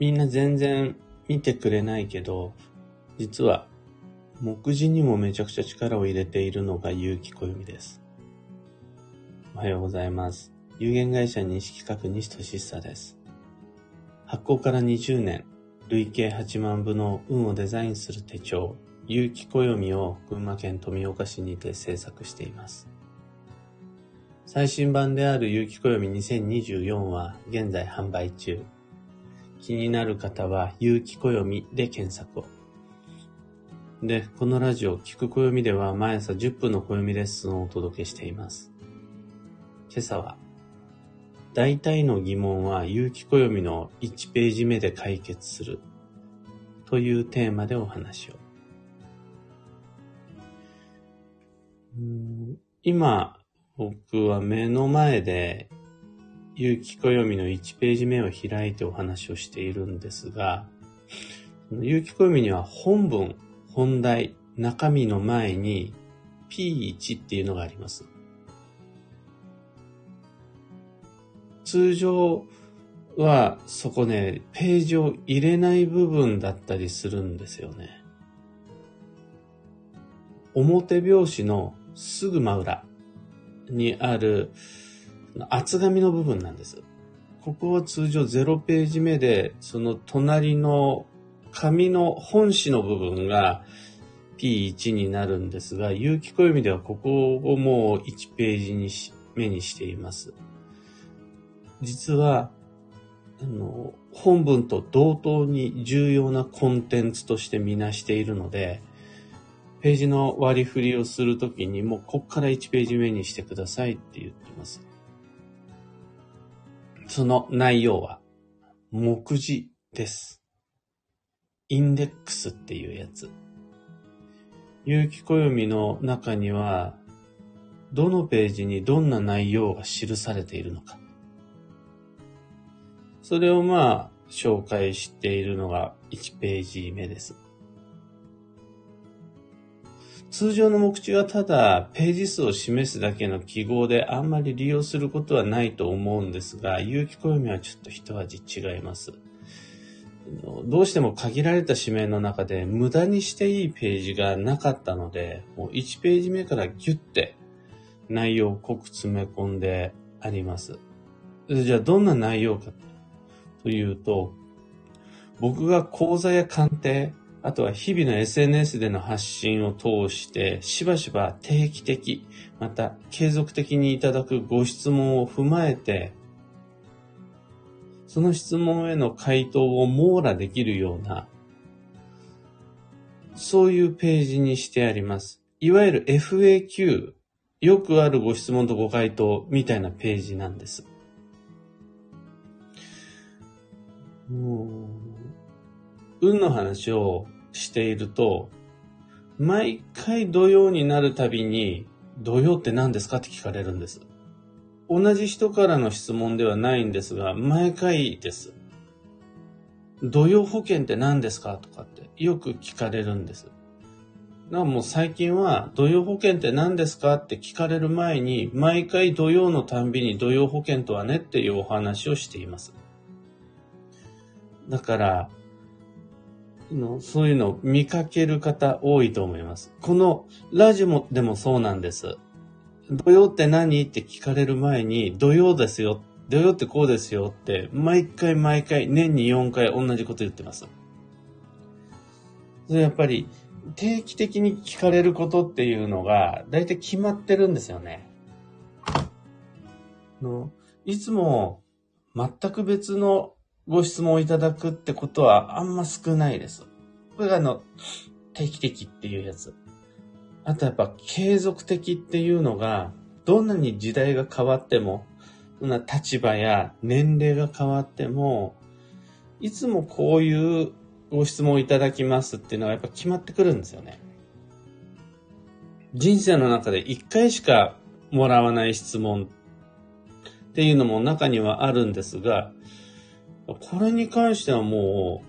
みんな全然見てくれないけど、実は目次にもめちゃくちゃ力を入れているのが結城暦です。おはようございます。有限会社西企画西俊久です。発行から20年、累計8万部の運をデザインする手帳、結城暦を群馬県富岡市にて制作しています。最新版である結城暦2024は現在販売中。気になる方は結城暦で検索を。で、このラジオ、聞く暦では毎朝10分の暦レッスンをお届けしています。今朝は、大体の疑問は有機暦の1ページ目で解決するというテーマでお話を。今、僕は目の前で、有機暦の1ページ目を開いてお話をしているんですが、有機暦には本文、本題、中身の前に P1 っていうのがあります。通常はそこね、ページを入れない部分だったりするんですよね。表表紙のすぐ真裏。にある厚紙の部分なんです。ここは通常0ページ目で、その隣の紙の本紙の部分が P1 になるんですが、有機暦ではここをもう1ページにし目にしています。実は、あの、本文と同等に重要なコンテンツとしてみなしているので、ページの割り振りをするときにもうこっから1ページ目にしてくださいって言って。その内容は、目次です。インデックスっていうやつ。有機暦の中には、どのページにどんな内容が記されているのか。それをまあ、紹介しているのが1ページ目です。通常の目次はただページ数を示すだけの記号であんまり利用することはないと思うんですが、有機暦はちょっと一味違います。どうしても限られた紙面の中で無駄にしていいページがなかったので、もう1ページ目からギュッて内容を濃く詰め込んであります。じゃあどんな内容かというと、僕が講座や鑑定、あとは日々の SNS での発信を通して、しばしば定期的、また継続的にいただくご質問を踏まえて、その質問への回答を網羅できるような、そういうページにしてあります。いわゆる FAQ、よくあるご質問とご回答みたいなページなんです。運の話をしていると、毎回土曜になるたびに、土曜って何ですかって聞かれるんです。同じ人からの質問ではないんですが、毎回です。土曜保険って何ですかとかってよく聞かれるんです。なもう最近は土曜保険って何ですかって聞かれる前に、毎回土曜のたんびに土曜保険とはねっていうお話をしています。だから、のそういうのを見かける方多いと思います。このラジオでもそうなんです。土曜って何？って聞かれる前に、土曜ですよ。土曜ってこうですよって、毎回毎回、年に4回同じこと言ってます。それやっぱり、定期的に聞かれることっていうのが、大体決まってるんですよね。のいつも全く別のご質問をいただくってことはあんま少ないです。これがあの、定期的っていうやつ。あとやっぱ継続的っていうのが、どんなに時代が変わっても、な立場や年齢が変わっても、いつもこういうご質問をいただきますっていうのがやっぱ決まってくるんですよね。人生の中で一回しかもらわない質問っていうのも中にはあるんですが、これに関してはも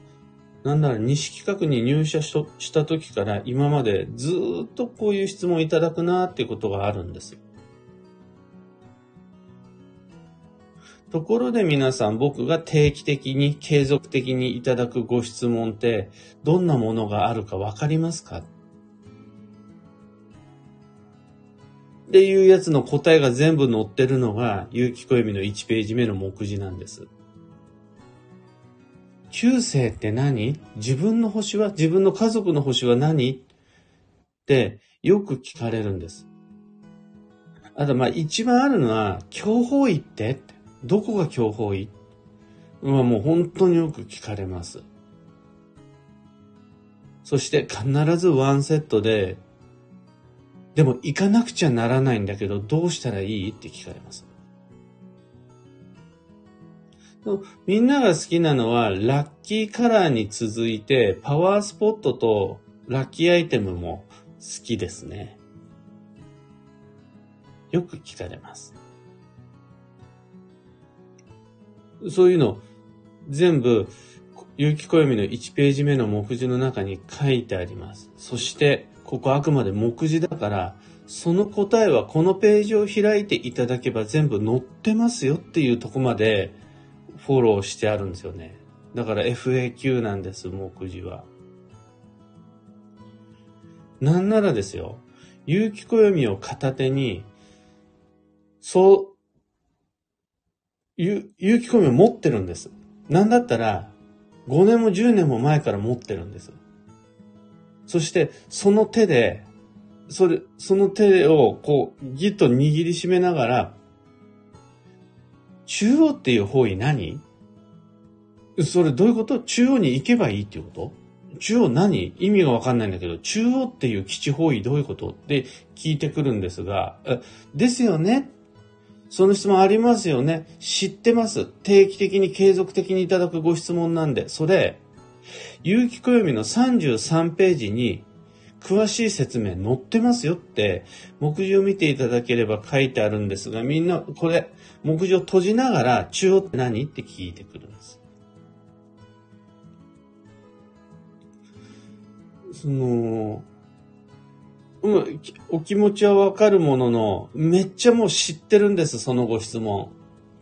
う、なんなら西企画に入社した時から今までずっとこういう質問いただくなっていうことがあるんです。ところで皆さん僕が定期的に継続的にいただくご質問ってどんなものがあるかわかりますか？っていうやつの答えが全部載ってるのが、有機暦の1ページ目の目次なんです。旧世って何？自分の星は自分の家族の星は何？ってよく聞かれるんです。あと、まあ一番あるのは、強法医って？どこが強法医まあもう本当によく聞かれます。そして必ずワンセットで、でも行かなくちゃならないんだけど、どうしたらいい？って聞かれます。みんなが好きなのは、ラッキーカラーに続いて、パワースポットとラッキーアイテムも好きですね。よく聞かれます。そういうの、全部、有機暦の1ページ目の目次の中に書いてあります。そして、ここあくまで目次だから、その答えはこのページを開いていただけば全部載ってますよっていうとこまでフォローしてあるんですよね。だから FAQ なんです、目次は。なんならですよ、有機暦を片手に、そう、有機暦を持ってるんです。なんだったら、5年も10年も前から持ってるんです。そして、その手で、それ、その手を、こう、ぎっと握りしめながら、中央っていう方位何？それどういうこと？中央に行けばいいっていうこと？中央何？意味がわかんないんだけど、中央っていう基地方位どういうこと？って聞いてくるんですが、ですよね？その質問ありますよね？知ってます？定期的に継続的にいただくご質問なんで、それ、有機暦の33ページに詳しい説明載ってますよって、目次を見ていただければ書いてあるんですが、みんなこれ、目次を閉じながら、中央って何って聞いてくるんです。その、うん、お気持ちはわかるものの、めっちゃもう知ってるんです、そのご質問。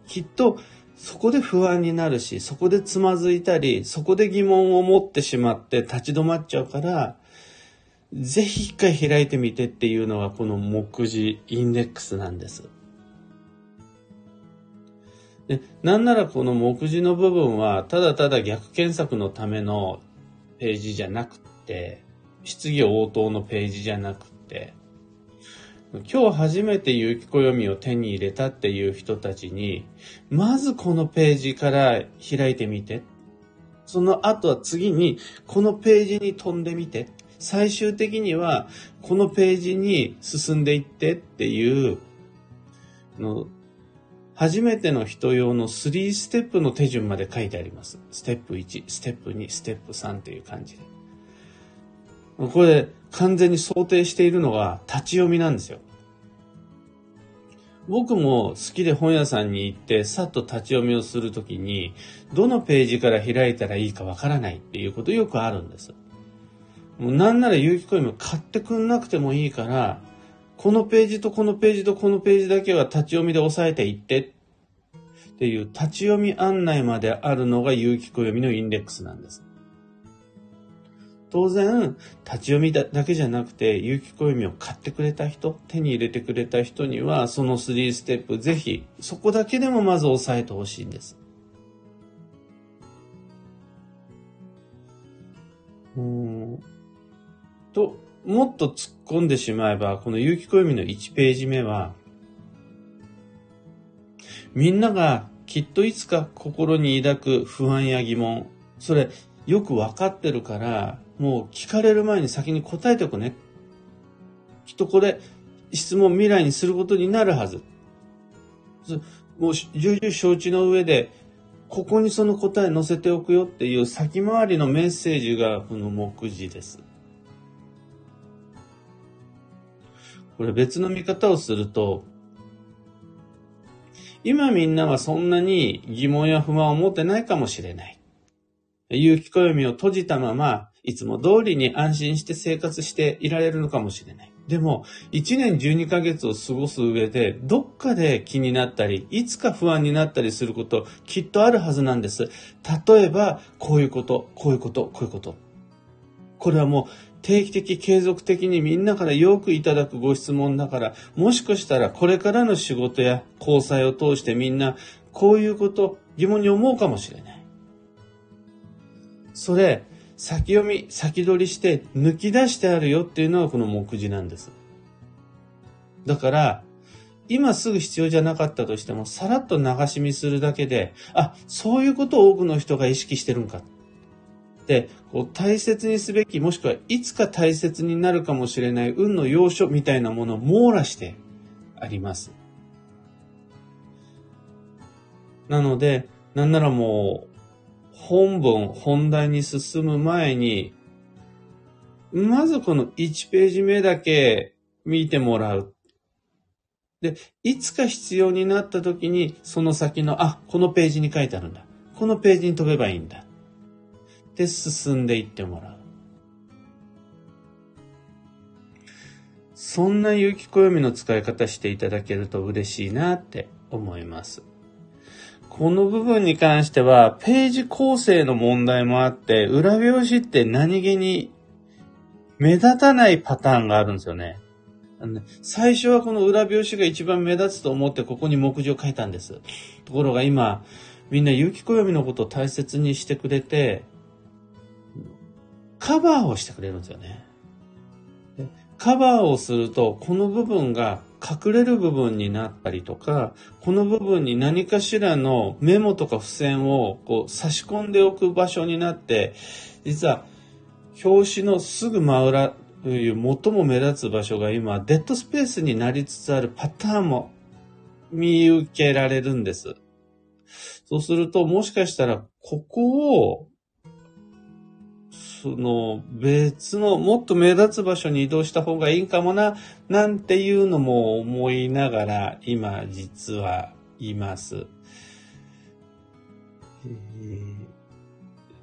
きっと、そこで不安になるし、そこでつまずいたり、そこで疑問を持ってしまって立ち止まっちゃうから、ぜひ一回開いてみてっていうのがこの目次インデックスなんです。で、なんならこの目次の部分は、ただただ逆検索のためのページじゃなくて、質疑応答のページじゃなくて、今日初めて有機暦を手に入れたっていう人たちに、まずこのページから開いてみて。その後は次に、このページに飛んでみて。最終的には、このページに進んでいってっていう、の初めての人用の3ステップの手順まで書いてあります。ステップ1、ステップ2、ステップ3っていう感じで。これ完全に想定しているのが立ち読みなんですよ。僕も好きで本屋さんに行ってさっと立ち読みをするときに、どのページから開いたらいいかわからないっていうことよくあるんです。もうなんなら有機コインも買ってくんなくてもいいから、このページとこのページとこのページだけは立ち読みで押さえていってっていう立ち読み案内まであるのが有機暦のインデックスなんです。当然、立ち読みだけじゃなくて、有機暦を買ってくれた人、手に入れてくれた人には、その3ステップ、ぜひ、そこだけでもまず押さえてほしいんです。うん。と、もっと突っ込んでしまえば、この有機暦の1ページ目は、みんながきっといつか心に抱く不安や疑問、それよくわかってるから、もう聞かれる前に先に答えておくね。きっとこれ、質問未来にすることになるはず。もう重々承知の上で、ここにその答え載せておくよっていう先回りのメッセージがこの目次です。これ別の見方をすると、今みんなはそんなに疑問や不満を持ってないかもしれない。有機暦を閉じたまま、いつも通りに安心して生活していられるのかもしれない。でも、1年12ヶ月を過ごす上で、どっかで気になったり、いつか不安になったりすること、きっとあるはずなんです。例えば、こういうこと、こういうこと、こういうこと。これはもう、定期的、継続的にみんなからよくいただくご質問だから、もしかしたらこれからの仕事や交際を通してみんな、こういうこと、疑問に思うかもしれない。それ、先読み、先取りして抜き出してあるよっていうのがこの目次なんです。だから、今すぐ必要じゃなかったとしても、さらっと流し見するだけで、あ、そういうことを多くの人が意識してるんか。で、こう大切にすべき、もしくはいつか大切になるかもしれない運の要所みたいなものを網羅してあります。なので、なんならもう、本文、本題に進む前に、まずこの1ページ目だけ見てもらう。で、いつか必要になった時に、その先の、あ、このページに書いてあるんだ。このページに飛べばいいんだ。で、進んでいってもらう。そんな有機暦の使い方していただけると嬉しいなって思います。この部分に関しては、ページ構成の問題もあって、裏表紙って何気に目立たないパターンがあるんですよね。最初はこの裏表紙が一番目立つと思ってここに目次を書いたんです。ところが今、みんな有機暦のことを大切にしてくれて、カバーをしてくれるんですよね。カバーをすると、この部分が隠れる部分になったりとか、この部分に何かしらのメモとか付箋をこう差し込んでおく場所になって、実は表紙のすぐ真裏という最も目立つ場所が今、デッドスペースになりつつあるパターンも見受けられるんです。そうすると、もしかしたら、ここをその別のもっと目立つ場所に移動した方がいいかもな、なんていうのも思いながら今実はいます。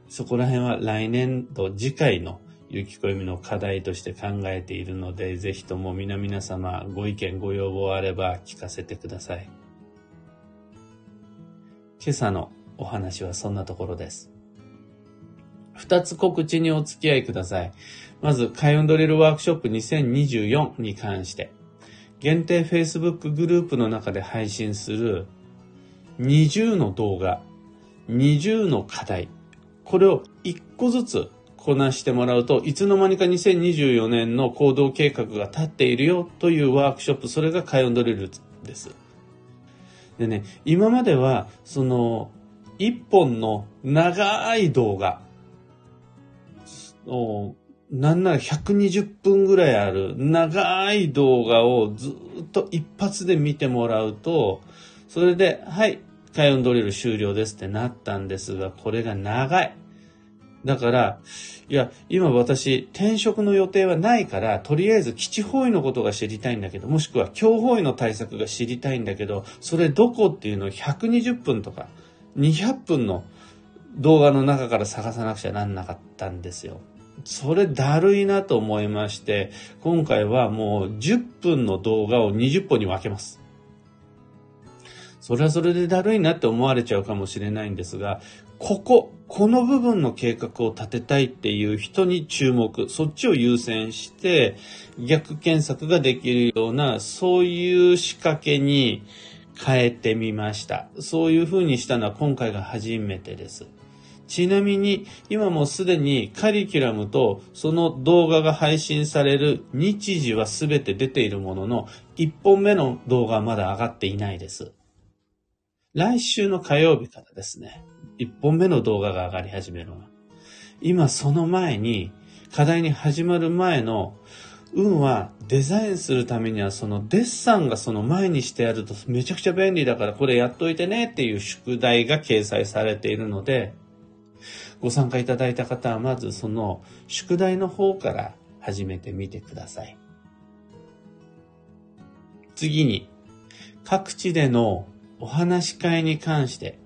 そこら辺は来年度次回の雪きの課題として考えているので、ぜひとも皆々様ご意見ご要望あれば聞かせてください。今朝のお話はそんなところです。二つ告知にお付き合いください。まず、開運ドリルワークショップ2024に関して、限定 Facebook グループの中で配信する20の動画、20の課題、これを1個ずつこなしてもらうといつの間にか2024年の行動計画が立っているよというワークショップ、それが開運ドリルです。でね、今までは、その、一本の長い動画、なんなら120分ぐらいある長い動画をずっと一発で見てもらうと、それで、はい、開運ドリル終了ですってなったんですが、これが長い。だから、いや、今私、転職の予定はないから、とりあえず基地方位のことが知りたいんだけど、もしくは強方位の対策が知りたいんだけど、それどこっていうのを120分とか200分の動画の中から探さなくちゃなんなかったんですよ。それだるいなと思いまして、今回はもう10分の動画を20本に分けます。それはそれでだるいなって思われちゃうかもしれないんですが、ここ、この部分の計画を立てたいっていう人に注目、そっちを優先して逆検索ができるような、そういう仕掛けに変えてみました。そういう風にしたのは今回が初めてです。ちなみに、今もすでにカリキュラムとその動画が配信される日時はすべて出ているものの、1本目の動画はまだ上がっていないです。来週の火曜日からですね、1本目の動画が上がり始めるのは。今その前に、課題に始まる前の、運はデザインするためにはそのデッサンがその前にしてあるとめちゃくちゃ便利だからこれやっといてねっていう宿題が掲載されているので、ご参加いただいた方はまずその宿題の方から始めてみてください。次に、各地でのお話し会に関して、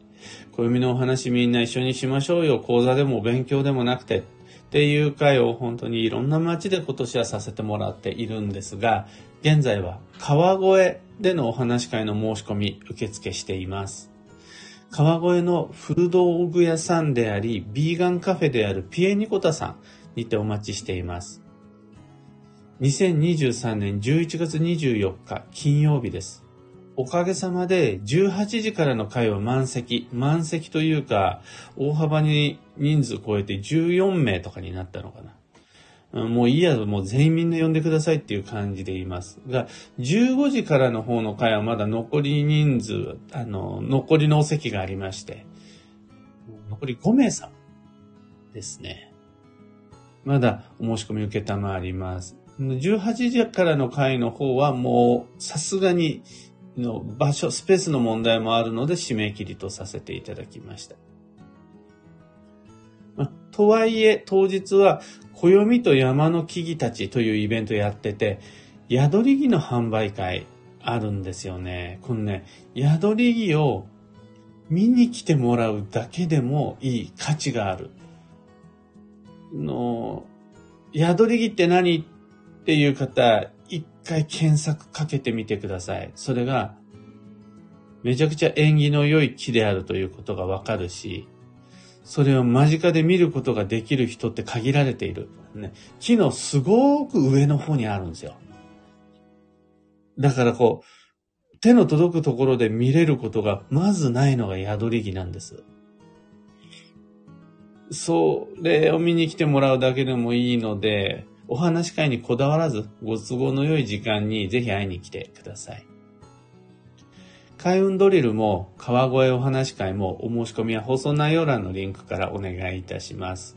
暦のお話みんな一緒にしましょうよ。講座でも勉強でもなくて、っていう会を本当にいろんな街で今年はさせてもらっているんですが、現在は川越でのお話し会の申し込み受付しています。川越の古道具屋さんであり、ビーガンカフェであるピエニコタさんにてお待ちしています。2023年11月24日金曜日です。おかげさまで18時からの会は満席。満席というか、大幅に人数超えて14名とかになったのかな。もういいや、もう全員みんな呼んでくださいっていう感じで言います。が、15時からの方の会はまだ残り人数、あの、残りのお席がありまして、残り5名様ですね。まだお申し込み受けたまわります。18時からの会の方はもうさすがにの場所、スペースの問題もあるので締め切りとさせていただきました。とはいえ当日は暦と山の木々たちというイベントやってて、宿り木の販売会あるんですよね。このね、宿り木を見に来てもらうだけでもいい価値がある。の、宿り木って何っていう方、一回検索かけてみてください。それが、めちゃくちゃ縁起の良い木であるということがわかるし、それを間近で見ることができる人って限られている。ね、木のすごく上の方にあるんですよ。だからこう、手の届くところで見れることがまずないのが宿り木なんです。それを見に来てもらうだけでもいいので、お話会にこだわらず、ご都合の良い時間にぜひ会いに来てください。開運ドリルも川越お話会もお申し込みは放送内容欄のリンクからお願いいたします。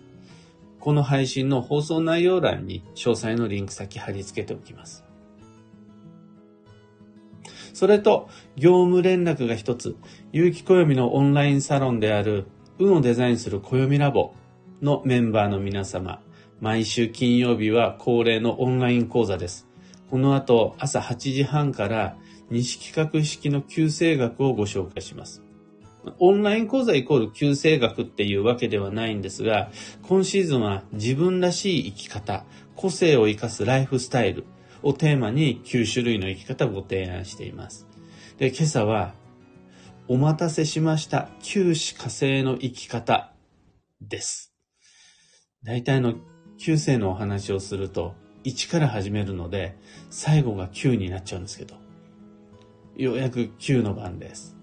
この配信の放送内容欄に詳細のリンク先貼り付けておきます。それと、業務連絡が一つ、有機暦のオンラインサロンである、運をデザインする暦ラボのメンバーの皆様、毎週金曜日は恒例のオンライン講座です。この後、朝8時半から西企画式の旧生学をご紹介します。オンライン講座イコール旧生学っていうわけではないんですが、今シーズンは自分らしい生き方、個性を生かすライフスタイルをテーマに9種類の生き方をご提案しています。で、今朝は、お待たせしました。九死火星の生き方です。大体の9世のお話をすると、1から始めるので、最後が9になっちゃうんですけど、ようやく9の番です。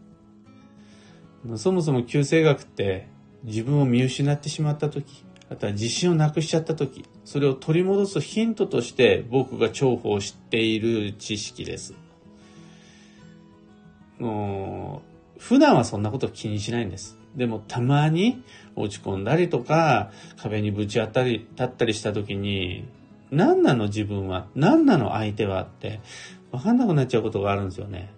そもそも旧世学って自分を見失ってしまった時、あとは自信をなくしちゃった時、それを取り戻すヒントとして僕が重宝している知識です。もう普段はそんなこと気にしないんです。でもたまに落ち込んだりとか、壁にぶち当たり、立ったりした時に、何なの自分は？何なの相手は？って、わかんなくなっちゃうことがあるんですよね。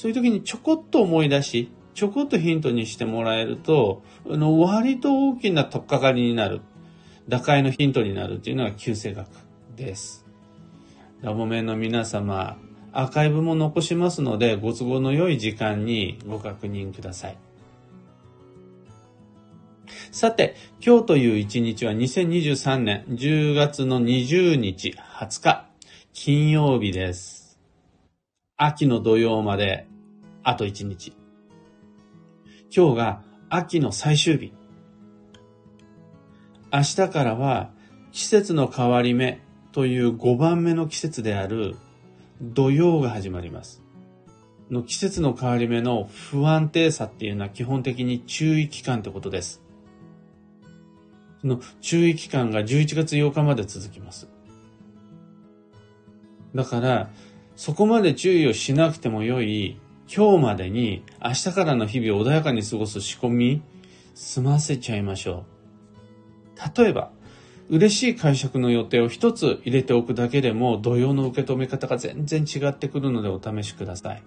そういう時にちょこっと思い出し、ちょこっとヒントにしてもらえると、あの、割と大きな取っかかりになる。打開のヒントになるっていうのが旧世学です。ラボメンの皆様、アーカイブも残しますので、ご都合の良い時間にご確認ください。さて、今日という一日は2023年10月の20日20日、金曜日です。秋の土曜まであと1日。今日が秋の最終日。明日からは季節の変わり目という5番目の季節である土曜が始まります。の季節の変わり目の不安定さっていうのは基本的に注意期間ってことです。その注意期間が11月8日まで続きます。だから、そこまで注意をしなくてもよい、今日までに明日からの日々を穏やかに過ごす仕込み、済ませちゃいましょう。例えば、嬉しい会食の予定を一つ入れておくだけでも、土曜の受け止め方が全然違ってくるのでお試しください。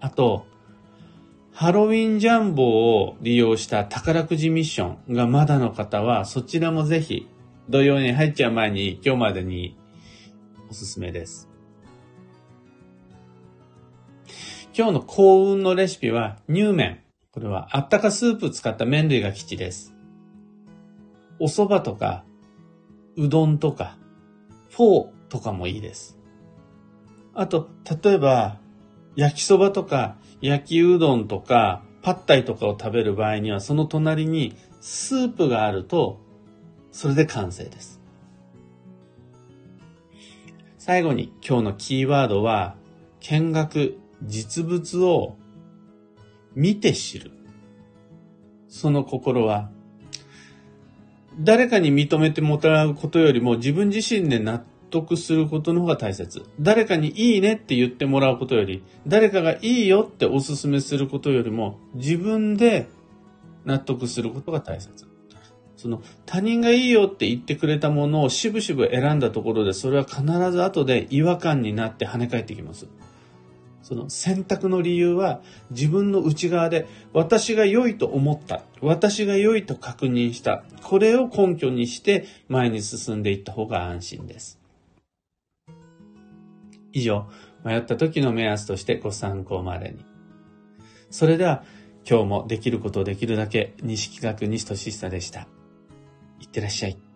あと、ハロウィンジャンボを利用した宝くじミッションがまだの方は、そちらもぜひ、土曜に入っちゃう前に、今日までにおすすめです。今日の幸運のレシピは、乳麺。これはあったかスープ使った麺類が基地です。お蕎麦とか、うどんとか、フォーとかもいいです。あと、例えば、焼きそばとか、焼きうどんとか、パッタイとかを食べる場合には、その隣にスープがあると、それで完成です。最後に今日のキーワードは、見学、実物を見て知る。その心は、誰かに認めてもらうことよりも自分自身で納得することの方が大切。誰かにいいねって言ってもらうことより、誰かがいいよってお勧めすることよりも、自分で納得することが大切。その他人がいいよって言ってくれたものをしぶしぶ選んだところで、それは必ず後で違和感になって跳ね返ってきます。その選択の理由は自分の内側で私が良いと思った。私が良いと確認した。これを根拠にして前に進んでいった方が安心です。以上、迷った時の目安としてご参考までに。それでは今日もできることをできるだけ西企画西俊久でした。いってらっしゃい。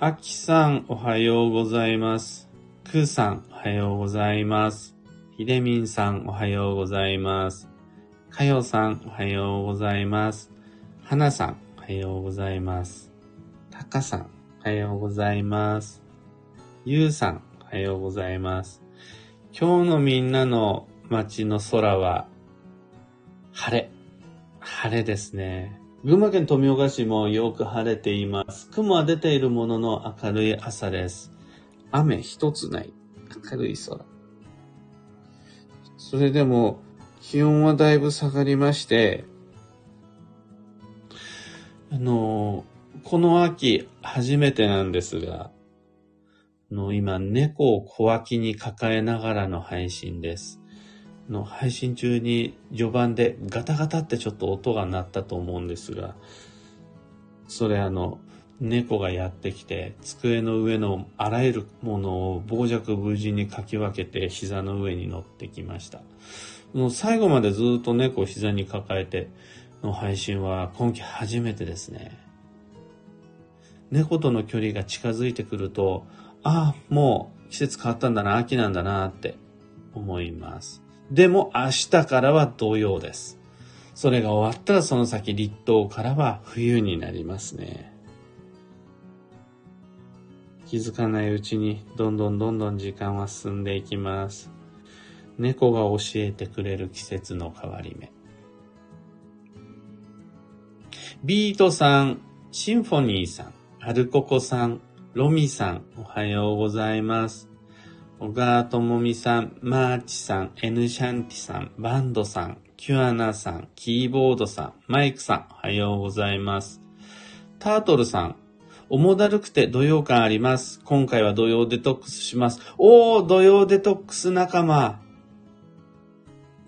あきさん、おはようございます。くーさん、おはようございます。ひでみんさん、おはようございます。かよさん、おはようございます。はなさん、おはようございます。たかさん、おはようございます。ゆうさん、おはようございます。今日のみんなの街の空は、晴れ。晴れですね。群馬県富岡市もよく晴れています。雲は出ているものの明るい朝です。雨一つない。明るい空。それでも気温はだいぶ下がりまして、あの、この秋初めてなんですが、の今猫を小脇に抱えながらの配信です。の配信中に序盤でガタガタってちょっと音が鳴ったと思うんですが、それあの、猫がやってきて、机の上のあらゆるものを傍若無人にかき分けて膝の上に乗ってきました。もう最後までずっと猫を膝に抱えての配信は今季初めてですね。猫との距離が近づいてくると、ああ、もう季節変わったんだな、秋なんだなって思います。でも明日からは土曜です。それが終わったらその先立冬からは冬になりますね。気づかないうちにどんどんどんどん時間は進んでいきます。猫が教えてくれる季節の変わり目。ビートさん、シンフォニーさん、アルココさん、ロミさん、おはようございます。小川智美さん、マーチさん、エヌシャンティさん、バンドさん、キュアナさん、キーボードさん、マイクさん、おはようございます。タートルさん、重だるくて土曜感あります。今回は土曜デトックスします。おー、土曜デトックス仲間。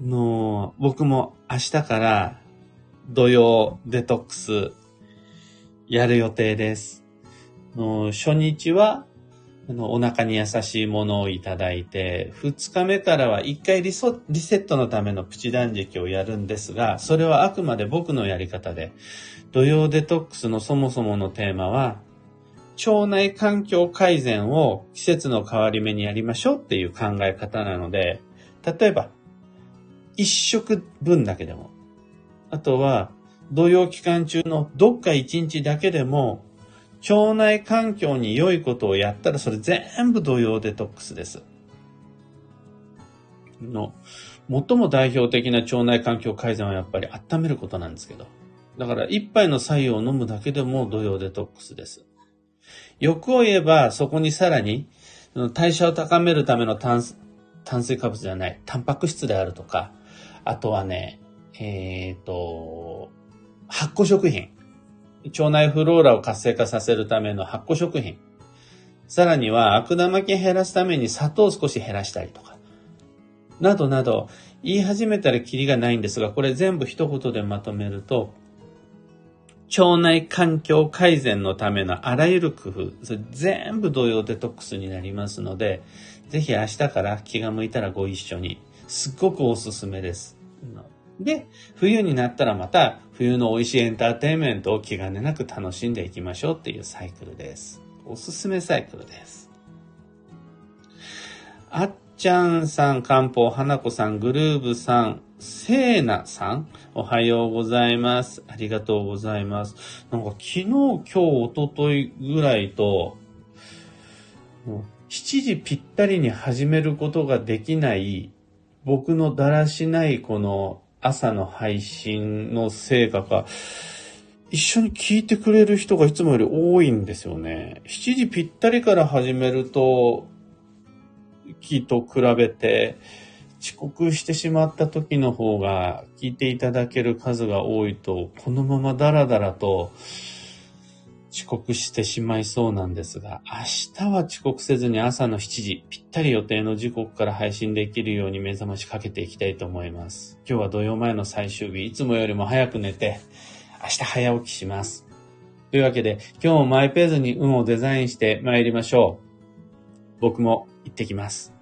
の、僕も明日から土曜デトックスやる予定です。の初日はあの、お腹に優しいものをいただいて、2日目からは1回リソリセットのためのプチ断食をやるんですが、それはあくまで僕のやり方で、土曜デトックスのそもそものテーマは、腸内環境改善を季節の変わり目にやりましょうっていう考え方なので、例えば、1食分だけでも、あとは、土曜期間中のどっか1日だけでも、腸内環境に良いことをやったらそれ全部土曜デトックスです。の、最も代表的な腸内環境改善はやっぱり温めることなんですけど。だから一杯の白湯を飲むだけでも土曜デトックスです。欲を言えばそこにさらに代謝を高めるための炭炭水化物じゃない、タンパク質であるとか、あとはね、えっ、ー、と、発酵食品。腸内フローラを活性化させるための発酵食品。さらには悪玉菌減らすために砂糖を少し減らしたりとか。などなど、言い始めたらキリがないんですが、これ全部一言でまとめると、腸内環境改善のためのあらゆる工夫、それ全部同様デトックスになりますので、ぜひ明日から気が向いたらご一緒に。すっごくおすすめです。で、冬になったらまた冬の美味しいエンターテインメントを気兼ねなく楽しんでいきましょうっていうサイクルです。おすすめサイクルです。あっちゃんさん、かんぽう、はなこさん、グルーブさん、せいなさん、おはようございます。ありがとうございます。なんか昨日、今日、おとといぐらいと、7時ぴったりに始めることができない僕のだらしないこの朝の配信の成果か、一緒に聞いてくれる人がいつもより多いんですよね。7時ぴったりから始めると、木と比べて、遅刻してしまった時の方が聞いていただける数が多いと、このままダラダラと遅刻してしまいそうなんですが、明日は遅刻せずに朝の7時、ぴったり予定の時刻から配信できるように目覚ましかけていきたいと思います。今日は土曜前の最終日、いつもよりも早く寝て、明日早起きします。というわけで、今日もマイペースに運をデザインして参りましょう。僕も行ってきます。